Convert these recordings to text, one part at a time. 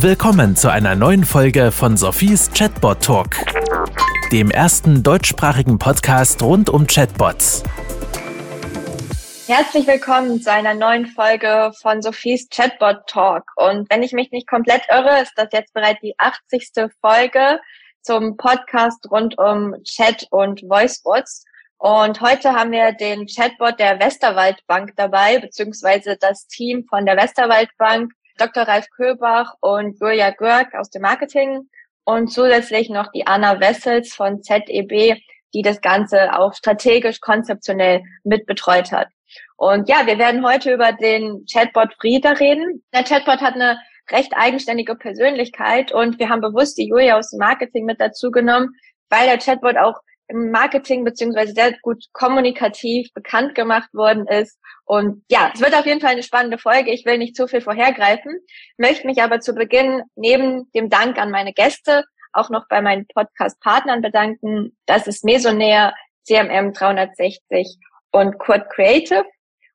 Willkommen zu einer neuen Folge von Sophies Chatbot Talk, dem ersten deutschsprachigen Podcast rund um Chatbots. Herzlich willkommen zu einer neuen Folge von Sophies Chatbot Talk. Und wenn ich mich nicht komplett irre, ist das jetzt bereits die 80. Folge zum Podcast rund um Chat und Voicebots. Und heute haben wir den Chatbot der Westerwaldbank dabei, beziehungsweise das Team von der Westerwaldbank Dr. Ralf Köbach und Julia Görg aus dem Marketing und zusätzlich noch die Anna Wessels von ZEB, die das Ganze auch strategisch konzeptionell mitbetreut hat. Und ja, wir werden heute über den Chatbot Frieda reden. Der Chatbot hat eine recht eigenständige Persönlichkeit und wir haben bewusst die Julia aus dem Marketing mit dazu genommen, weil der Chatbot auch im Marketing beziehungsweise sehr gut kommunikativ bekannt gemacht worden ist. Und ja, es wird auf jeden Fall eine spannende Folge. Ich will nicht zu viel vorhergreifen, möchte mich aber zu Beginn neben dem Dank an meine Gäste auch noch bei meinen Podcast-Partnern bedanken. Das ist Mesonair, CMM 360 und Kurt Creative.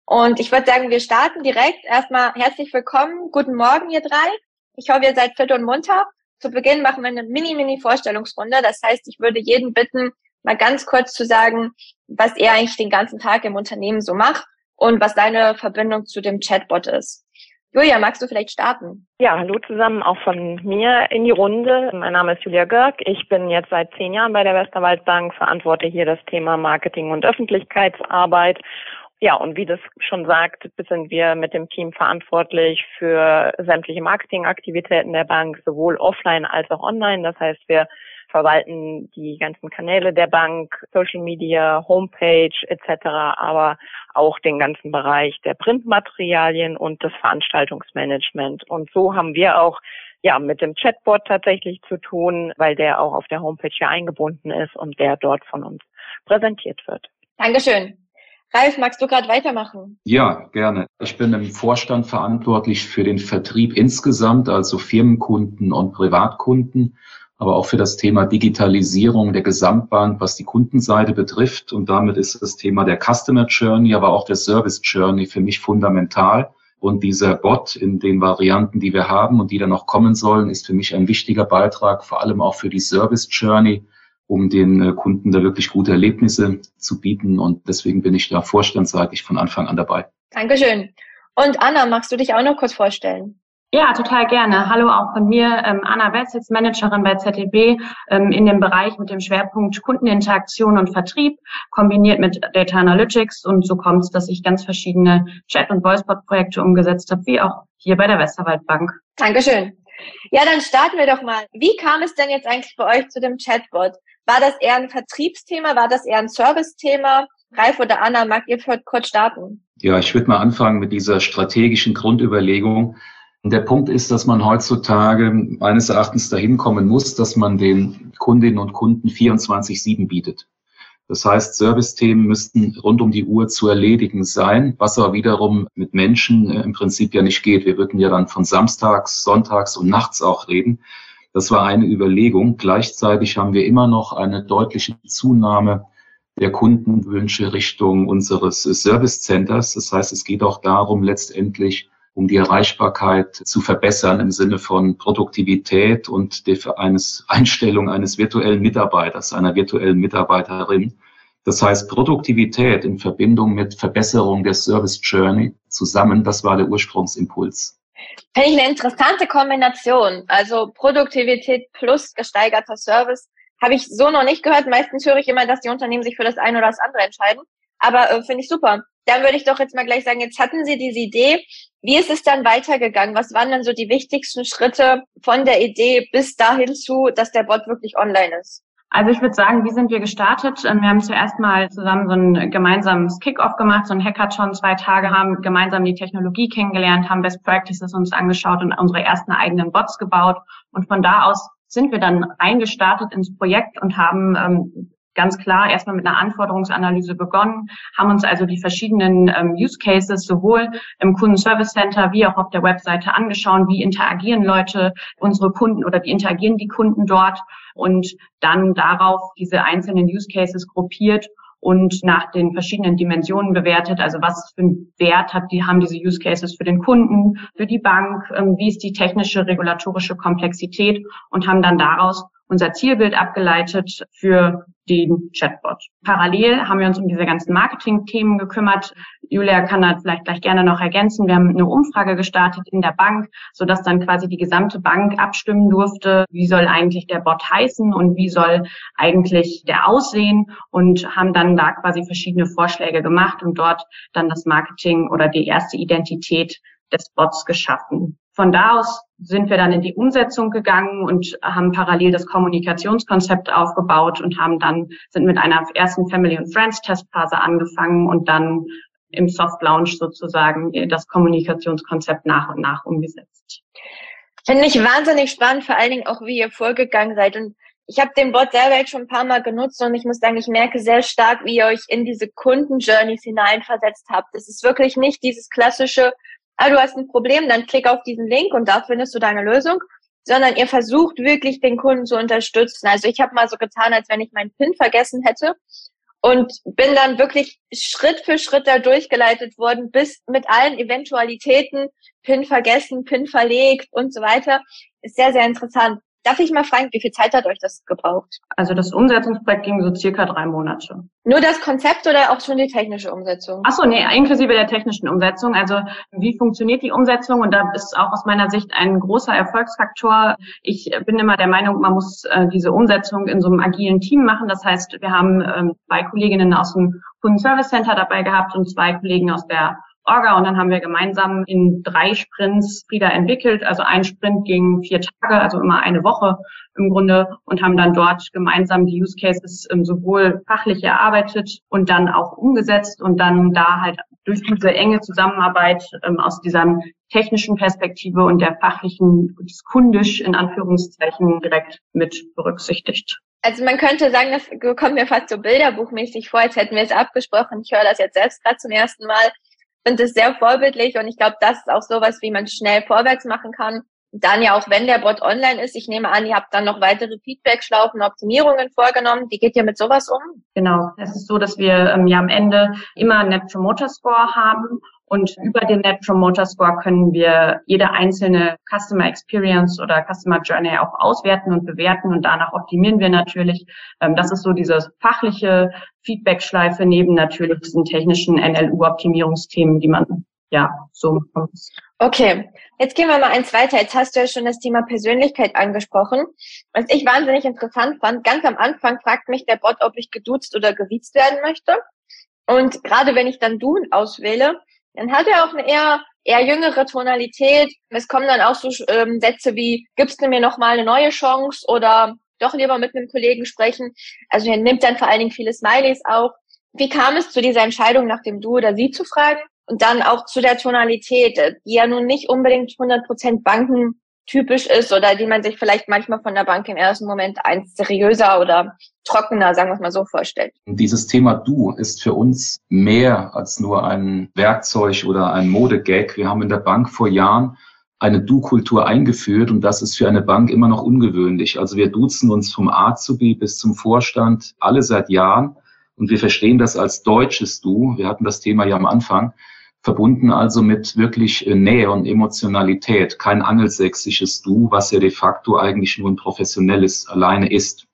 Und ich würde sagen, wir starten direkt. Erstmal herzlich willkommen. Guten Morgen, ihr drei. Ich hoffe, ihr seid fit und munter. Zu Beginn machen wir eine Mini-Mini-Vorstellungsrunde. Das heißt, ich würde jeden bitten, mal ganz kurz zu sagen, was er eigentlich den ganzen Tag im Unternehmen so macht und was deine Verbindung zu dem Chatbot ist. Julia, magst du vielleicht starten? Ja, hallo zusammen, auch von mir in die Runde. Mein Name ist Julia Görg. Ich bin jetzt seit zehn Jahren bei der Westerwaldbank, verantworte hier das Thema Marketing und Öffentlichkeitsarbeit. Ja, und wie das schon sagt, sind wir mit dem Team verantwortlich für sämtliche Marketingaktivitäten der Bank, sowohl offline als auch online. Das heißt, wir verwalten die ganzen Kanäle der Bank, Social Media, Homepage etc., aber auch den ganzen Bereich der Printmaterialien und das Veranstaltungsmanagement. Und so haben wir auch ja mit dem Chatbot tatsächlich zu tun, weil der auch auf der Homepage ja eingebunden ist und der dort von uns präsentiert wird. Dankeschön. Ralf, magst du gerade weitermachen? Ja, gerne. Ich bin im Vorstand verantwortlich für den Vertrieb insgesamt, also Firmenkunden und Privatkunden aber auch für das Thema Digitalisierung der Gesamtbank, was die Kundenseite betrifft. Und damit ist das Thema der Customer Journey, aber auch der Service Journey für mich fundamental. Und dieser Bot in den Varianten, die wir haben und die dann noch kommen sollen, ist für mich ein wichtiger Beitrag, vor allem auch für die Service Journey, um den äh, Kunden da wirklich gute Erlebnisse zu bieten. Und deswegen bin ich da vorstandsseitig von Anfang an dabei. Dankeschön. Und Anna, magst du dich auch noch kurz vorstellen? Ja, total gerne. Hallo auch von mir, ähm, Anna Wessels, Managerin bei ZDB ähm, in dem Bereich mit dem Schwerpunkt Kundeninteraktion und Vertrieb, kombiniert mit Data Analytics. Und so kommt es, dass ich ganz verschiedene Chat- und Voicebot-Projekte umgesetzt habe, wie auch hier bei der Westerwaldbank. Dankeschön. Ja, dann starten wir doch mal. Wie kam es denn jetzt eigentlich bei euch zu dem Chatbot? War das eher ein Vertriebsthema? War das eher ein Servicethema? Ralf oder Anna, mag ihr kurz starten? Ja, ich würde mal anfangen mit dieser strategischen Grundüberlegung. Und der Punkt ist, dass man heutzutage meines Erachtens dahin kommen muss, dass man den Kundinnen und Kunden 24-7 bietet. Das heißt, Servicethemen müssten rund um die Uhr zu erledigen sein, was aber wiederum mit Menschen äh, im Prinzip ja nicht geht. Wir würden ja dann von Samstags, Sonntags und nachts auch reden. Das war eine Überlegung. Gleichzeitig haben wir immer noch eine deutliche Zunahme der Kundenwünsche Richtung unseres Service Centers. Das heißt, es geht auch darum, letztendlich um die Erreichbarkeit zu verbessern im Sinne von Produktivität und der eines Einstellung eines virtuellen Mitarbeiters, einer virtuellen Mitarbeiterin. Das heißt, Produktivität in Verbindung mit Verbesserung der Service Journey zusammen, das war der Ursprungsimpuls. Finde ich eine interessante Kombination. Also Produktivität plus gesteigerter Service habe ich so noch nicht gehört. Meistens höre ich immer, dass die Unternehmen sich für das eine oder das andere entscheiden. Aber äh, finde ich super. Dann würde ich doch jetzt mal gleich sagen, jetzt hatten Sie diese Idee. Wie ist es dann weitergegangen? Was waren denn so die wichtigsten Schritte von der Idee bis dahin zu, dass der Bot wirklich online ist? Also ich würde sagen, wie sind wir gestartet? Ähm, wir haben zuerst mal zusammen so ein gemeinsames Kickoff gemacht, so ein Hackathon, zwei Tage, haben gemeinsam die Technologie kennengelernt, haben Best Practices uns angeschaut und unsere ersten eigenen Bots gebaut. Und von da aus sind wir dann reingestartet ins Projekt und haben ähm, ganz klar erstmal mit einer Anforderungsanalyse begonnen, haben uns also die verschiedenen ähm, Use Cases sowohl im Kundenservice Center wie auch auf der Webseite angeschaut, wie interagieren Leute, unsere Kunden oder wie interagieren die Kunden dort und dann darauf diese einzelnen Use Cases gruppiert und nach den verschiedenen Dimensionen bewertet. Also was für einen Wert hat die, haben diese Use Cases für den Kunden, für die Bank, ähm, wie ist die technische, regulatorische Komplexität und haben dann daraus unser Zielbild abgeleitet für den Chatbot. Parallel haben wir uns um diese ganzen Marketing-Themen gekümmert. Julia kann da vielleicht gleich gerne noch ergänzen. Wir haben eine Umfrage gestartet in der Bank, sodass dann quasi die gesamte Bank abstimmen durfte, wie soll eigentlich der Bot heißen und wie soll eigentlich der aussehen und haben dann da quasi verschiedene Vorschläge gemacht und dort dann das Marketing oder die erste Identität des Bots geschaffen. Von da aus sind wir dann in die Umsetzung gegangen und haben parallel das Kommunikationskonzept aufgebaut und haben dann, sind mit einer ersten Family and Friends Testphase angefangen und dann im Soft Launch sozusagen das Kommunikationskonzept nach und nach umgesetzt. Finde ich wahnsinnig spannend, vor allen Dingen auch, wie ihr vorgegangen seid. Und ich habe den Bot selber jetzt schon ein paar Mal genutzt und ich muss sagen, ich merke sehr stark, wie ihr euch in diese Kundenjourneys hineinversetzt habt. Es ist wirklich nicht dieses klassische, ah, du hast ein Problem, dann klick auf diesen Link und da findest du deine Lösung, sondern ihr versucht wirklich den Kunden zu unterstützen. Also ich habe mal so getan, als wenn ich meinen PIN vergessen hätte und bin dann wirklich Schritt für Schritt da durchgeleitet worden, bis mit allen Eventualitäten, PIN vergessen, PIN verlegt und so weiter. Ist sehr, sehr interessant. Darf ich mal fragen, wie viel Zeit hat euch das gebraucht? Also das Umsetzungsprojekt ging so circa drei Monate. Nur das Konzept oder auch schon die technische Umsetzung? Ach so, nee, inklusive der technischen Umsetzung. Also wie funktioniert die Umsetzung? Und da ist auch aus meiner Sicht ein großer Erfolgsfaktor. Ich bin immer der Meinung, man muss äh, diese Umsetzung in so einem agilen Team machen. Das heißt, wir haben ähm, zwei Kolleginnen aus dem Kundenservice Center dabei gehabt und zwei Kollegen aus der Orga und dann haben wir gemeinsam in drei Sprints wieder entwickelt. Also ein Sprint ging vier Tage, also immer eine Woche im Grunde und haben dann dort gemeinsam die Use Cases ähm, sowohl fachlich erarbeitet und dann auch umgesetzt und dann da halt durch diese enge Zusammenarbeit ähm, aus dieser technischen Perspektive und der fachlichen, kundisch in Anführungszeichen direkt mit berücksichtigt. Also man könnte sagen, das kommt mir fast so bilderbuchmäßig vor, als hätten wir es abgesprochen. Ich höre das jetzt selbst gerade zum ersten Mal finde es sehr vorbildlich und ich glaube, das ist auch sowas, wie man schnell vorwärts machen kann. Dann ja auch, wenn der Bot online ist, ich nehme an, ihr habt dann noch weitere Feedback-Schlaufen, Optimierungen vorgenommen. Wie geht ihr mit sowas um? Genau, es ist so, dass wir ähm, ja am Ende immer Net Promoter Score haben und über den Net Promoter Score können wir jede einzelne Customer Experience oder Customer Journey auch auswerten und bewerten und danach optimieren wir natürlich. Ähm, das ist so diese fachliche Feedback-Schleife neben natürlich diesen technischen NLU-Optimierungsthemen, die man ja so bekommt. Okay, jetzt gehen wir mal eins weiter. Jetzt hast du ja schon das Thema Persönlichkeit angesprochen. Was ich wahnsinnig interessant fand, ganz am Anfang fragt mich der Bot, ob ich geduzt oder gewiezt werden möchte. Und gerade wenn ich dann du auswähle, dann hat er auch eine eher, eher jüngere Tonalität. Es kommen dann auch so ähm, Sätze wie, gibst du mir noch mal eine neue Chance oder doch lieber mit einem Kollegen sprechen. Also er nimmt dann vor allen Dingen viele Smileys auch. Wie kam es zu dieser Entscheidung, nach dem Du oder Sie zu fragen? Und dann auch zu der Tonalität, die ja nun nicht unbedingt 100% Banken typisch ist oder die man sich vielleicht manchmal von der Bank im ersten Moment eins seriöser oder trockener, sagen wir es mal so, vorstellt. Dieses Thema Du ist für uns mehr als nur ein Werkzeug oder ein Modegag. Wir haben in der Bank vor Jahren eine Du-Kultur eingeführt und das ist für eine Bank immer noch ungewöhnlich. Also wir duzen uns vom A zu B bis zum Vorstand alle seit Jahren und wir verstehen das als deutsches Du. Wir hatten das Thema ja am Anfang verbunden also mit wirklich äh, Nähe und Emotionalität, kein angelsächsisches Du, was ja de facto eigentlich nur ein professionelles alleine ist.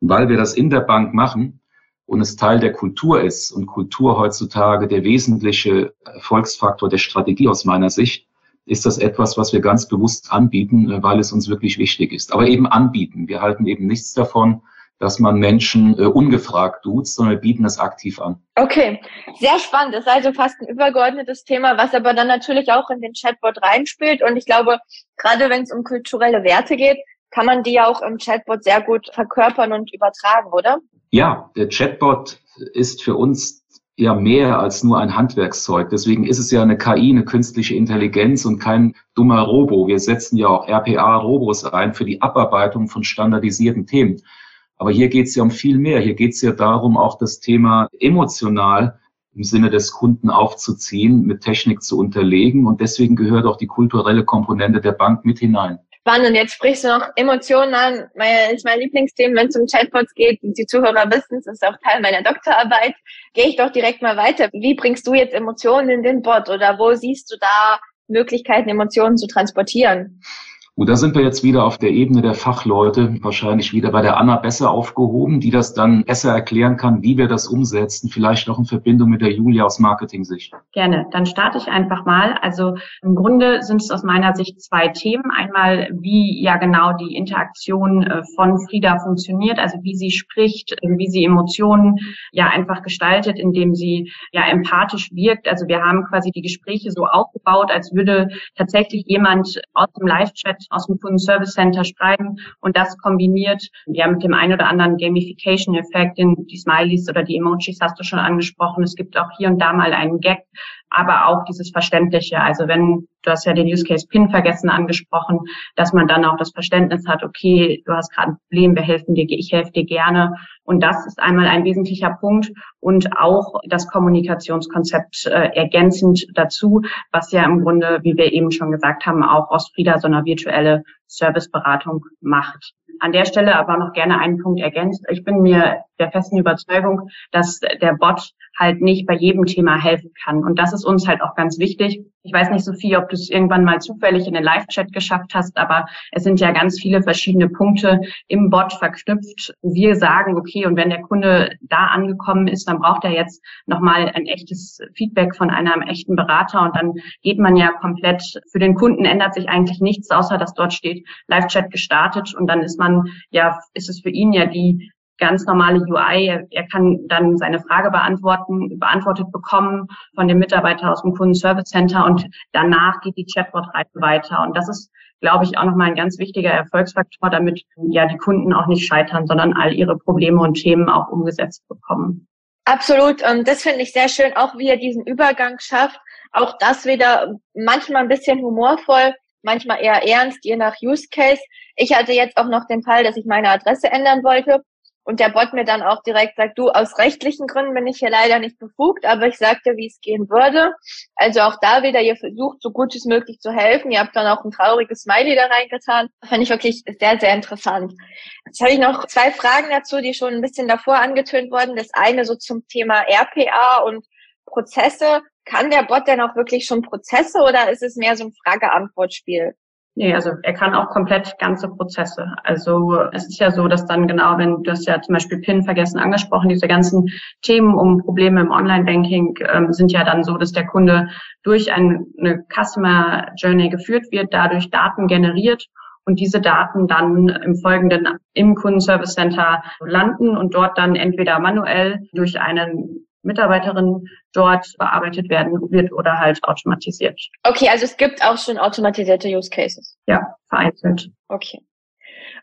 Weil wir das in der Bank machen und es Teil der Kultur ist und Kultur heutzutage der wesentliche Erfolgsfaktor der Strategie aus meiner Sicht, ist das etwas, was wir ganz bewusst anbieten, äh, weil es uns wirklich wichtig ist. Aber eben anbieten. Wir halten eben nichts davon, dass man Menschen äh, ungefragt duzt, sondern wir bieten es aktiv an. Okay, sehr spannend. Das ist also fast ein übergeordnetes Thema, was aber dann natürlich auch in den Chatbot reinspielt. Und ich glaube, gerade wenn es um kulturelle Werte geht, kann man die ja auch im Chatbot sehr gut verkörpern und übertragen, oder? Ja, der Chatbot ist für uns ja mehr als nur ein Handwerkszeug. Deswegen ist es ja eine KI, eine künstliche Intelligenz und kein dummer Robo. Wir setzen ja auch RPA-Robos ein für die Abarbeitung von standardisierten Themen. Aber hier geht es ja um viel mehr. Hier geht es ja darum, auch das Thema emotional im Sinne des Kunden aufzuziehen, mit Technik zu unterlegen. Und deswegen gehört auch die kulturelle Komponente der Bank mit hinein. Spannend. Jetzt sprichst du noch Emotionen an. Mein, ist mein Lieblingsthema, wenn es um Chatbots geht. Die Zuhörer wissen, es ist auch Teil meiner Doktorarbeit. Gehe ich doch direkt mal weiter. Wie bringst du jetzt Emotionen in den Bot oder wo siehst du da Möglichkeiten, Emotionen zu transportieren? Und da sind wir jetzt wieder auf der Ebene der Fachleute, wahrscheinlich wieder bei der Anna besser aufgehoben, die das dann besser erklären kann, wie wir das umsetzen, vielleicht noch in Verbindung mit der Julia aus Marketing-Sicht. Gerne, dann starte ich einfach mal. Also im Grunde sind es aus meiner Sicht zwei Themen. Einmal, wie ja genau die Interaktion äh, von Frieda funktioniert, also wie sie spricht, wie sie Emotionen ja einfach gestaltet, indem sie ja empathisch wirkt. Also wir haben quasi die Gespräche so aufgebaut, als würde tatsächlich jemand aus dem Live-Chat aus dem Kundenservice Center schreiben und das kombiniert ja mit dem ein oder anderen Gamification-Effekt, die Smileys oder die Emojis hast du schon angesprochen. Es gibt auch hier und da mal einen Gag, aber auch dieses Verständliche. Also wenn, du hast ja den Use Case PIN vergessen angesprochen, dass man dann auch das Verständnis hat, okay, du hast gerade ein Problem, wir helfen dir, ich helfe dir gerne. Und das ist einmal ein wesentlicher Punkt und auch das Kommunikationskonzept äh, ergänzend dazu, was ja im Grunde, wie wir eben schon gesagt haben, auch Ostfrieda so eine virtuelle Serviceberatung macht. An der Stelle aber noch gerne einen Punkt ergänzt. Ich bin mir der festen Überzeugung, dass der Bot halt nicht bei jedem Thema helfen kann. Und das ist uns halt auch ganz wichtig. Ich weiß nicht, Sophie, ob du es irgendwann mal zufällig in den Live-Chat geschafft hast, aber es sind ja ganz viele verschiedene Punkte im Bot verknüpft, wir sagen, okay, und wenn der Kunde da angekommen ist, dann braucht er jetzt nochmal ein echtes Feedback von einem echten Berater und dann geht man ja komplett, für den Kunden ändert sich eigentlich nichts, außer dass dort steht Live-Chat gestartet und dann ist man, ja, ist es für ihn ja die ganz normale UI. Er, kann dann seine Frage beantworten, beantwortet bekommen von dem Mitarbeiter aus dem Kundenservice Center und danach geht die Chatbot-Reise weiter. Und das ist, glaube ich, auch nochmal ein ganz wichtiger Erfolgsfaktor, damit ja die Kunden auch nicht scheitern, sondern all ihre Probleme und Themen auch umgesetzt bekommen. Absolut. Und das finde ich sehr schön, auch wie er diesen Übergang schafft. Auch das wieder manchmal ein bisschen humorvoll, manchmal eher ernst, je nach Use Case. Ich hatte jetzt auch noch den Fall, dass ich meine Adresse ändern wollte und der Bot mir dann auch direkt sagt, du, aus rechtlichen Gründen bin ich hier leider nicht befugt, aber ich sagte, wie es gehen würde. Also auch da wieder, ihr versucht, so gut es möglich zu helfen. Ihr habt dann auch ein trauriges Smiley da reingetan. Fand ich wirklich sehr, sehr interessant. Jetzt habe ich noch zwei Fragen dazu, die schon ein bisschen davor angetönt wurden. Das eine so zum Thema RPA und Prozesse. Kann der Bot denn auch wirklich schon Prozesse oder ist es mehr so ein Frage-Antwort-Spiel? Nee, also er kann auch komplett ganze Prozesse. Also es ist ja so, dass dann genau, wenn du hast ja zum Beispiel PIN vergessen angesprochen, diese ganzen Themen um Probleme im Online-Banking ähm, sind ja dann so, dass der Kunde durch eine Customer Journey geführt wird, dadurch Daten generiert und diese Daten dann im Folgenden im Kundenservice Center landen und dort dann entweder manuell durch einen Mitarbeiterin dort bearbeitet werden wird oder halt automatisiert. Okay, also es gibt auch schon automatisierte Use Cases. Ja, vereinzelt. Okay.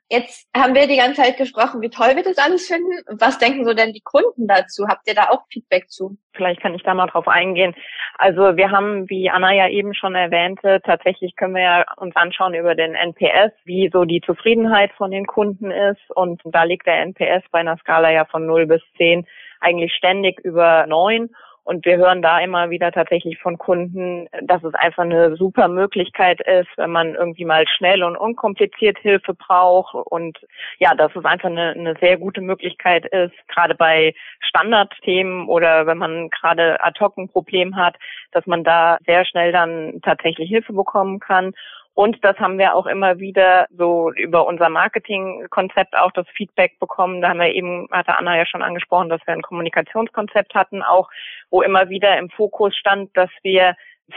Jetzt haben wir die ganze Zeit gesprochen, wie toll wir das alles finden. Was denken so denn die Kunden dazu? Habt ihr da auch Feedback zu? Vielleicht kann ich da mal drauf eingehen. Also wir haben, wie Anna ja eben schon erwähnte, tatsächlich können wir ja uns anschauen über den NPS, wie so die Zufriedenheit von den Kunden ist. Und da liegt der NPS bei einer Skala ja von 0 bis 10 eigentlich ständig über neun. Und wir hören da immer wieder tatsächlich von Kunden, dass es einfach eine super Möglichkeit ist, wenn man irgendwie mal schnell und unkompliziert Hilfe braucht. Und ja, dass es einfach eine, eine sehr gute Möglichkeit ist, gerade bei Standardthemen oder wenn man gerade ad hoc ein Problem hat, dass man da sehr schnell dann tatsächlich Hilfe bekommen kann. Und das haben wir auch immer wieder so über unser Marketingkonzept auch das Feedback bekommen. Da haben wir eben, hatte Anna ja schon angesprochen, dass wir ein Kommunikationskonzept hatten, auch wo immer wieder im Fokus stand, dass wir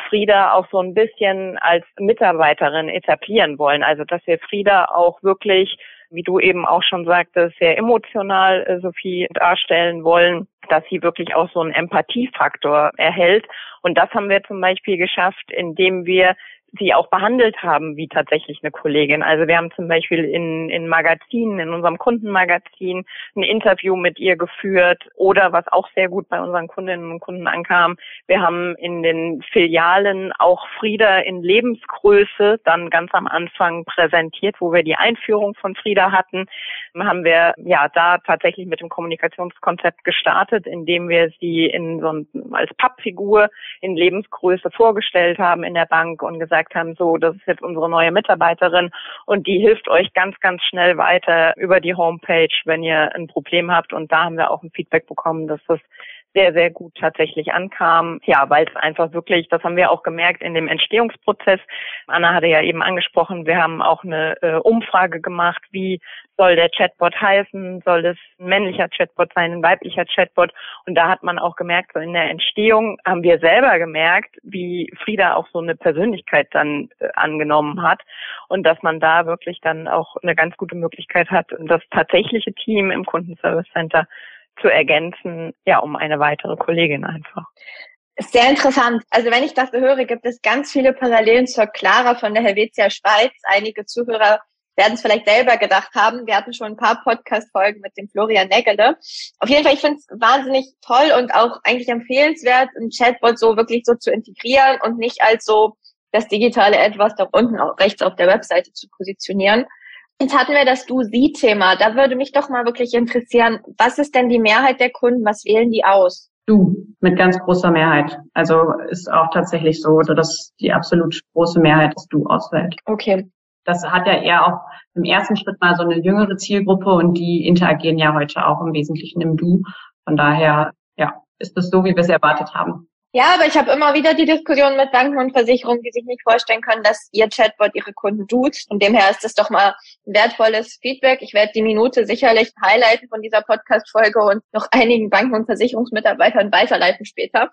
Frieda auch so ein bisschen als Mitarbeiterin etablieren wollen. Also dass wir Frieda auch wirklich, wie du eben auch schon sagtest, sehr emotional, äh, Sophie, darstellen wollen, dass sie wirklich auch so einen Empathiefaktor erhält. Und das haben wir zum Beispiel geschafft, indem wir sie auch behandelt haben wie tatsächlich eine Kollegin. Also wir haben zum Beispiel in, in Magazinen, in unserem Kundenmagazin ein Interview mit ihr geführt oder was auch sehr gut bei unseren Kundinnen und Kunden ankam, wir haben in den Filialen auch Frieda in Lebensgröße dann ganz am Anfang präsentiert, wo wir die Einführung von Frieda hatten, haben wir ja da tatsächlich mit dem Kommunikationskonzept gestartet, indem wir sie in so ein, als Pappfigur in Lebensgröße vorgestellt haben in der Bank und gesagt gesagt haben, so, das ist jetzt unsere neue Mitarbeiterin und die hilft euch ganz, ganz schnell weiter über die Homepage, wenn ihr ein Problem habt. Und da haben wir auch ein Feedback bekommen, dass das sehr, sehr gut tatsächlich ankam. Ja, weil es einfach wirklich, das haben wir auch gemerkt in dem Entstehungsprozess. Anna hatte ja eben angesprochen, wir haben auch eine äh, Umfrage gemacht, wie soll der Chatbot heißen, soll es ein männlicher Chatbot sein, ein weiblicher Chatbot. Und da hat man auch gemerkt, so in der Entstehung haben wir selber gemerkt, wie Frieda auch so eine Persönlichkeit dann äh, angenommen hat und dass man da wirklich dann auch eine ganz gute Möglichkeit hat, das tatsächliche Team im Kundenservice Center zu ergänzen, ja, um eine weitere Kollegin einfach. Sehr interessant. Also wenn ich das höre, gibt es ganz viele Parallelen zur Clara von der Helvetia Schweiz. Einige Zuhörer werden es vielleicht selber gedacht haben. Wir hatten schon ein paar Podcast-Folgen mit dem Florian Nägele. Auf jeden Fall, ich finde es wahnsinnig toll und auch eigentlich empfehlenswert, ein Chatbot so wirklich so zu integrieren und nicht als so das digitale etwas da unten auch rechts auf der Webseite zu positionieren. Jetzt hatten wir das Du-Sie-Thema. Da würde mich doch mal wirklich interessieren, was ist denn die Mehrheit der Kunden? Was wählen die aus? Du, mit ganz großer Mehrheit. Also ist auch tatsächlich so, dass die absolut große Mehrheit das Du auswählt. Okay. Das hat ja eher auch im ersten Schritt mal so eine jüngere Zielgruppe und die interagieren ja heute auch im Wesentlichen im Du. Von daher, ja, ist es so, wie wir es erwartet haben. Ja, aber ich habe immer wieder die Diskussion mit Banken und Versicherungen, die sich nicht vorstellen können, dass ihr Chatbot ihre Kunden tut. Und demher ist das doch mal ein wertvolles Feedback. Ich werde die Minute sicherlich highlighten von dieser Podcast-Folge und noch einigen Banken- und Versicherungsmitarbeitern weiterleiten später.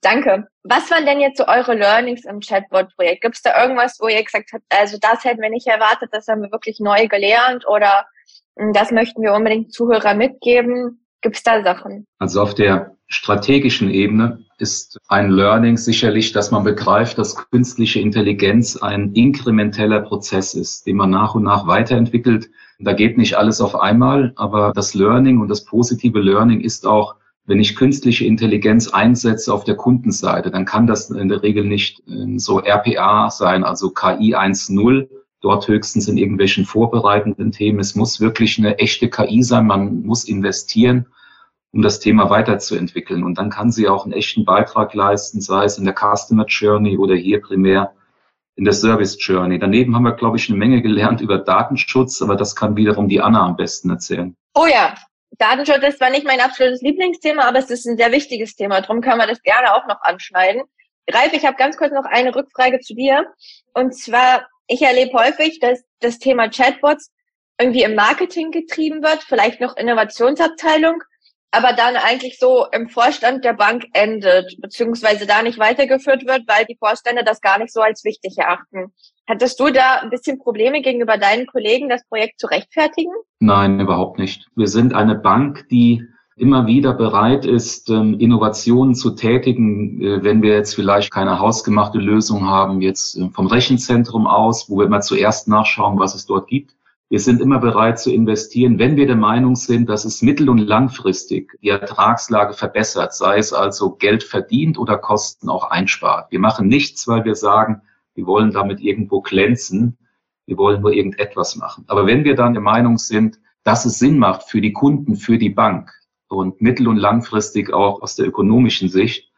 Danke. Was waren denn jetzt so eure Learnings im Chatbot-Projekt? Gibt es da irgendwas, wo ihr gesagt habt, also das hätten wir nicht erwartet, das haben wir wirklich neu gelernt oder hm, das möchten wir unbedingt Zuhörer mitgeben? Gibt es da Sachen? Also auf der strategischen Ebene ist ein Learning sicherlich, dass man begreift, dass künstliche Intelligenz ein inkrementeller Prozess ist, den man nach und nach weiterentwickelt. Da geht nicht alles auf einmal, aber das Learning und das positive Learning ist auch, wenn ich künstliche Intelligenz einsetze auf der Kundenseite, dann kann das in der Regel nicht ähm, so RPA sein, also KI 1.0, dort höchstens in irgendwelchen vorbereitenden Themen. Es muss wirklich eine echte KI sein, man muss investieren um das Thema weiterzuentwickeln. Und dann kann sie auch einen echten Beitrag leisten, sei es in der Customer Journey oder hier primär in der Service Journey. Daneben haben wir, glaube ich, eine Menge gelernt über Datenschutz, aber das kann wiederum die Anna am besten erzählen. Oh ja, Datenschutz ist zwar nicht mein absolutes Lieblingsthema, aber es ist ein sehr wichtiges Thema. Darum kann man das gerne auch noch anschneiden. Ralf, ich habe ganz kurz noch eine Rückfrage zu dir. Und zwar, ich erlebe häufig, dass das Thema Chatbots irgendwie im Marketing getrieben wird, vielleicht noch Innovationsabteilung aber dann eigentlich so im Vorstand der Bank endet, beziehungsweise da nicht weitergeführt wird, weil die Vorstände das gar nicht so als wichtig erachten. Hattest du da ein bisschen Probleme gegenüber deinen Kollegen, das Projekt zu rechtfertigen? Nein, überhaupt nicht. Wir sind eine Bank, die immer wieder bereit ist, ähm, Innovationen zu tätigen, äh, wenn wir jetzt vielleicht keine hausgemachte Lösung haben, jetzt äh, vom Rechenzentrum aus, wo wir immer zuerst nachschauen, was es dort gibt wir sind immer bereit zu investieren, wenn wir der Meinung sind, dass es mittel- und langfristig die Ertragslage verbessert, sei es also Geld verdient oder Kosten auch einspart. Wir machen nichts, weil wir sagen, wir wollen damit irgendwo glänzen. Wir wollen nur irgendetwas machen. Aber wenn wir dann der Meinung sind, dass es Sinn macht für die Kunden, für die Bank und mittel- und langfristig auch aus der ökonomischen Sicht,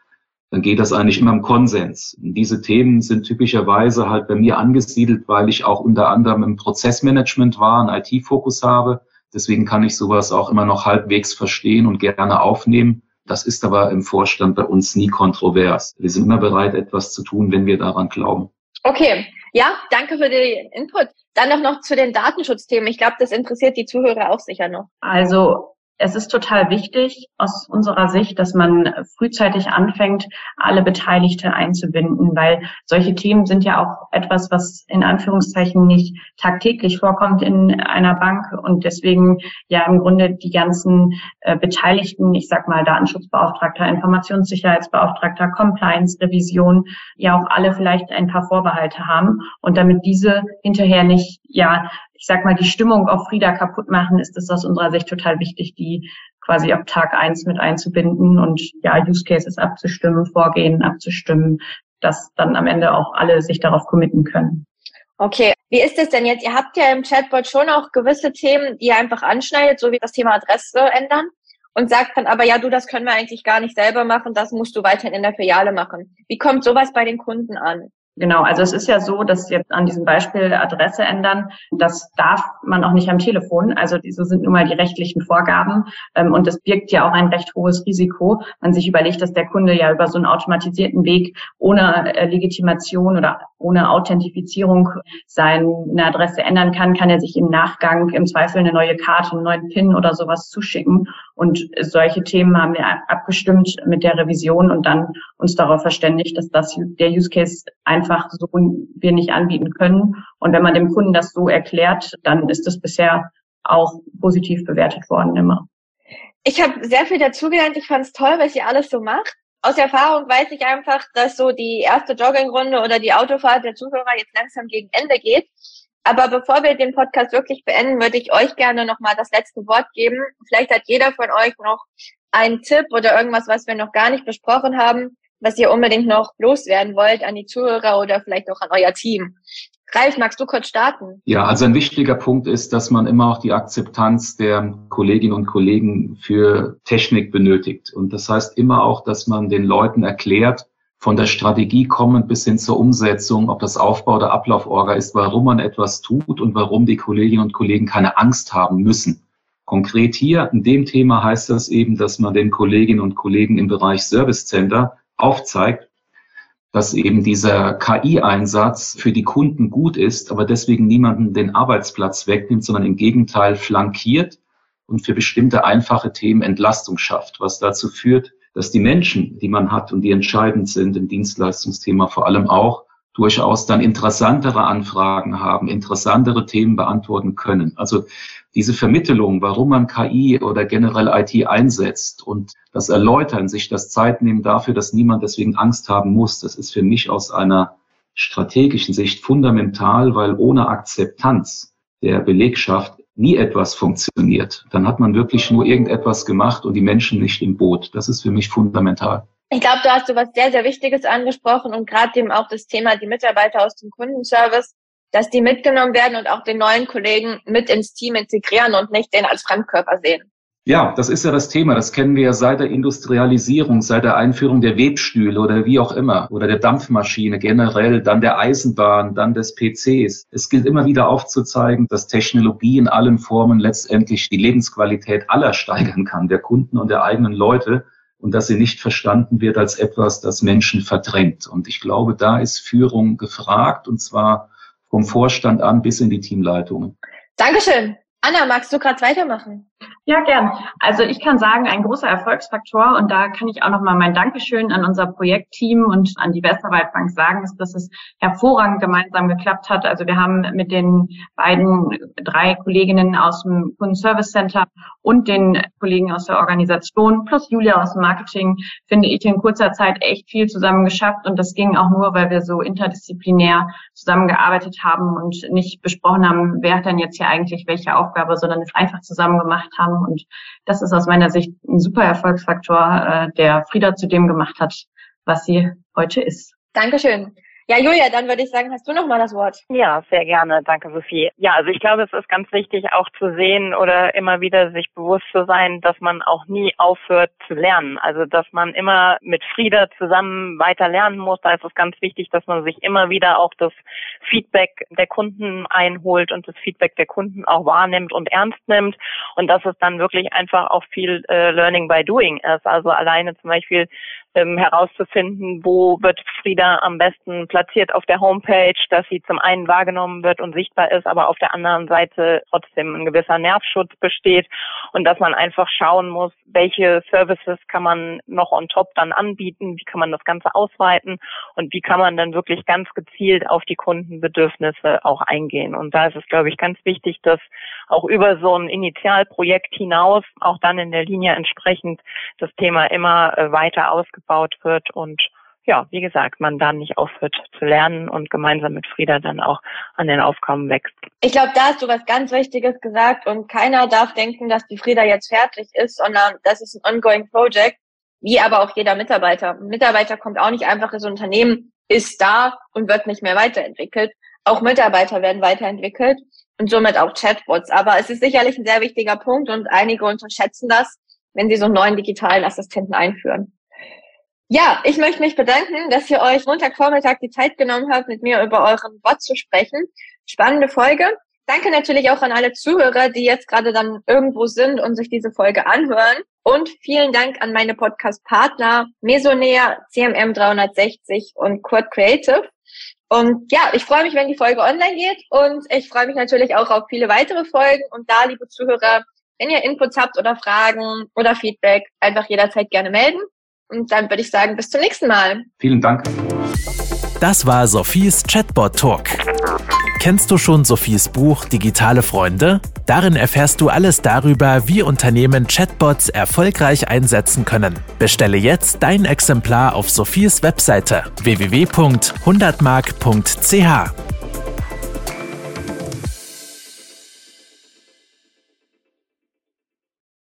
dann geht das eigentlich immer im Konsens. Und diese Themen sind typischerweise halt bei mir angesiedelt, weil ich auch unter anderem im Prozessmanagement war, einen IT-Fokus habe. Deswegen kann ich sowas auch immer noch halbwegs verstehen und gerne aufnehmen. Das ist aber im Vorstand bei uns nie kontrovers. Wir sind immer bereit, etwas zu tun, wenn wir daran glauben. Okay, ja, danke für den Input. Dann noch, noch zu den Datenschutzthemen. Ich glaube, das interessiert die Zuhörer auch sicher noch. Also es ist total wichtig aus unserer Sicht, dass man frühzeitig anfängt, alle Beteiligte einzubinden, weil solche Themen sind ja auch etwas, was in Anführungszeichen nicht tagtäglich vorkommt in einer Bank und deswegen ja im Grunde die ganzen äh, Beteiligten, ich sag mal Datenschutzbeauftragter, Informationssicherheitsbeauftragter, Compliance, Revision, ja auch alle vielleicht ein paar Vorbehalte haben und damit diese hinterher nicht ja ich sag mal, die Stimmung auf Frieda kaputt machen, ist es aus unserer Sicht total wichtig, die quasi ab Tag eins mit einzubinden und ja, Use Cases abzustimmen, Vorgehen abzustimmen, dass dann am Ende auch alle sich darauf committen können. Okay, wie ist es denn jetzt? Ihr habt ja im Chatbot schon auch gewisse Themen, die ihr einfach anschneidet, so wie das Thema Adresse ändern und sagt dann aber, ja, du, das können wir eigentlich gar nicht selber machen, das musst du weiterhin in der Filiale machen. Wie kommt sowas bei den Kunden an? Genau, also es ist ja so, dass jetzt an diesem Beispiel Adresse ändern, das darf man auch nicht am Telefon. Also diese sind nun mal die rechtlichen Vorgaben ähm, und das birgt ja auch ein recht hohes Risiko. Man sich überlegt, dass der Kunde ja über so einen automatisierten Weg ohne äh, Legitimation oder ohne Authentifizierung seine Adresse ändern kann, kann er sich im Nachgang im Zweifel eine neue Karte, einen neuen PIN oder sowas zuschicken. Und solche Themen haben wir abgestimmt mit der Revision und dann uns darauf verständigt, dass das der Use Case einfach so wir nicht anbieten können. Und wenn man dem Kunden das so erklärt, dann ist das bisher auch positiv bewertet worden immer. Ich habe sehr viel dazugelernt. Ich fand es toll, was ihr alles so macht. Aus Erfahrung weiß ich einfach, dass so die erste Joggingrunde oder die Autofahrt der Zuhörer jetzt langsam gegen Ende geht. Aber bevor wir den Podcast wirklich beenden, würde ich euch gerne nochmal das letzte Wort geben. Vielleicht hat jeder von euch noch einen Tipp oder irgendwas, was wir noch gar nicht besprochen haben, was ihr unbedingt noch loswerden wollt an die Zuhörer oder vielleicht auch an euer Team. Ralf, magst du kurz starten? Ja, also ein wichtiger Punkt ist, dass man immer auch die Akzeptanz der Kolleginnen und Kollegen für Technik benötigt. Und das heißt immer auch, dass man den Leuten erklärt, von der Strategie kommend bis hin zur Umsetzung, ob das Aufbau oder Ablauforga ist, warum man etwas tut und warum die Kolleginnen und Kollegen keine Angst haben müssen. Konkret hier in dem Thema heißt das eben, dass man den Kolleginnen und Kollegen im Bereich Service Center aufzeigt, dass eben dieser KI-Einsatz für die Kunden gut ist, aber deswegen niemanden den Arbeitsplatz wegnimmt, sondern im Gegenteil flankiert und für bestimmte einfache Themen Entlastung schafft, was dazu führt, dass die Menschen, die man hat und die entscheidend sind im Dienstleistungsthema vor allem auch, durchaus dann interessantere Anfragen haben, interessantere Themen beantworten können. Also diese Vermittlung, warum man KI oder generell IT einsetzt und das Erläutern, sich das Zeit nehmen dafür, dass niemand deswegen Angst haben muss, das ist für mich aus einer strategischen Sicht fundamental, weil ohne Akzeptanz der Belegschaft nie etwas funktioniert. Dann hat man wirklich nur irgendetwas gemacht und die Menschen nicht im Boot. Das ist für mich fundamental. Ich glaube, du hast so was sehr, sehr Wichtiges angesprochen und gerade eben auch das Thema die Mitarbeiter aus dem Kundenservice, dass die mitgenommen werden und auch den neuen Kollegen mit ins Team integrieren und nicht den als Fremdkörper sehen. Ja, das ist ja das Thema. Das kennen wir ja seit der Industrialisierung, seit der Einführung der Webstühle oder wie auch immer oder der Dampfmaschine generell, dann der Eisenbahn, dann des PCs. Es gilt immer wieder aufzuzeigen, dass Technologie in allen Formen letztendlich die Lebensqualität aller steigern kann, der Kunden und der eigenen Leute und dass sie nicht verstanden wird als etwas, das Menschen verdrängt. Und ich glaube, da ist Führung gefragt und zwar vom Vorstand an bis in die Teamleitungen. Dankeschön. Anna, magst du gerade weitermachen? Ja, gern. Also ich kann sagen, ein großer Erfolgsfaktor und da kann ich auch nochmal mein Dankeschön an unser Projektteam und an die Westerwaldbank sagen, ist, dass es hervorragend gemeinsam geklappt hat. Also wir haben mit den beiden drei Kolleginnen aus dem Kundenservice Center und den Kollegen aus der Organisation plus Julia aus dem Marketing, finde ich, in kurzer Zeit echt viel zusammen geschafft und das ging auch nur, weil wir so interdisziplinär zusammengearbeitet haben und nicht besprochen haben, wer hat denn jetzt hier eigentlich welche Aufgabe, sondern es einfach zusammen gemacht haben und das ist aus meiner Sicht ein super Erfolgsfaktor, äh, der Frieda zu dem gemacht hat, was sie heute ist. Dankeschön. Ja, Julia, dann würde ich sagen, hast du noch mal das Wort. Ja, sehr gerne. Danke, Sophie. Ja, also ich glaube, es ist ganz wichtig auch zu sehen oder immer wieder sich bewusst zu sein, dass man auch nie aufhört zu lernen. Also, dass man immer mit Frieda zusammen weiter lernen muss. Da ist es ganz wichtig, dass man sich immer wieder auch das Feedback der Kunden einholt und das Feedback der Kunden auch wahrnimmt und ernst nimmt. Und dass es dann wirklich einfach auch viel äh, Learning by Doing ist. Also alleine zum Beispiel ähm, herauszufinden, wo wird Frieda am besten platziert auf der Homepage, dass sie zum einen wahrgenommen wird und sichtbar ist, aber auf der anderen Seite trotzdem ein gewisser Nervschutz besteht und dass man einfach schauen muss, welche Services kann man noch on top dann anbieten, wie kann man das Ganze ausweiten und wie kann man dann wirklich ganz gezielt auf die Kundenbedürfnisse auch eingehen. Und da ist es, glaube ich, ganz wichtig, dass auch über so ein Initialprojekt hinaus auch dann in der Linie entsprechend das Thema immer äh, weiter ausgebaut wird und ja, wie gesagt, man dann nicht aufhört zu lernen und gemeinsam mit Frieda dann auch an den Aufgaben wächst. Ich glaube, da hast du was ganz Wichtiges gesagt und keiner darf denken, dass die Frieda jetzt fertig ist, sondern das ist ein ongoing Project, wie aber auch jeder Mitarbeiter. Ein Mitarbeiter kommt auch nicht einfach ins Unternehmen, ist da und wird nicht mehr weiterentwickelt. Auch Mitarbeiter werden weiterentwickelt und somit auch Chatbots. Aber es ist sicherlich ein sehr wichtiger Punkt und einige unterschätzen das, wenn sie so einen neuen digitalen Assistenten einführen. Ja, ich möchte mich bedanken, dass ihr euch Montagvormittag die Zeit genommen habt, mit mir über euren Bot zu sprechen. Spannende Folge. Danke natürlich auch an alle Zuhörer, die jetzt gerade dann irgendwo sind und sich diese Folge anhören. Und vielen Dank an meine Podcast-Partner Mesonair, CMM 360 und Quad Creative. Und ja, ich freue mich, wenn die Folge online geht und ich freue mich natürlich auch auf viele weitere Folgen. Und da, liebe Zuhörer, wenn ihr Inputs habt oder Fragen oder Feedback, einfach jederzeit gerne melden. Und dann würde ich sagen, bis zum nächsten Mal. Vielen Dank. Das war Sophies Chatbot Talk. Kennst du schon Sophies Buch Digitale Freunde? Darin erfährst du alles darüber, wie Unternehmen Chatbots erfolgreich einsetzen können. Bestelle jetzt dein Exemplar auf Sophies Webseite www.100mark.ch.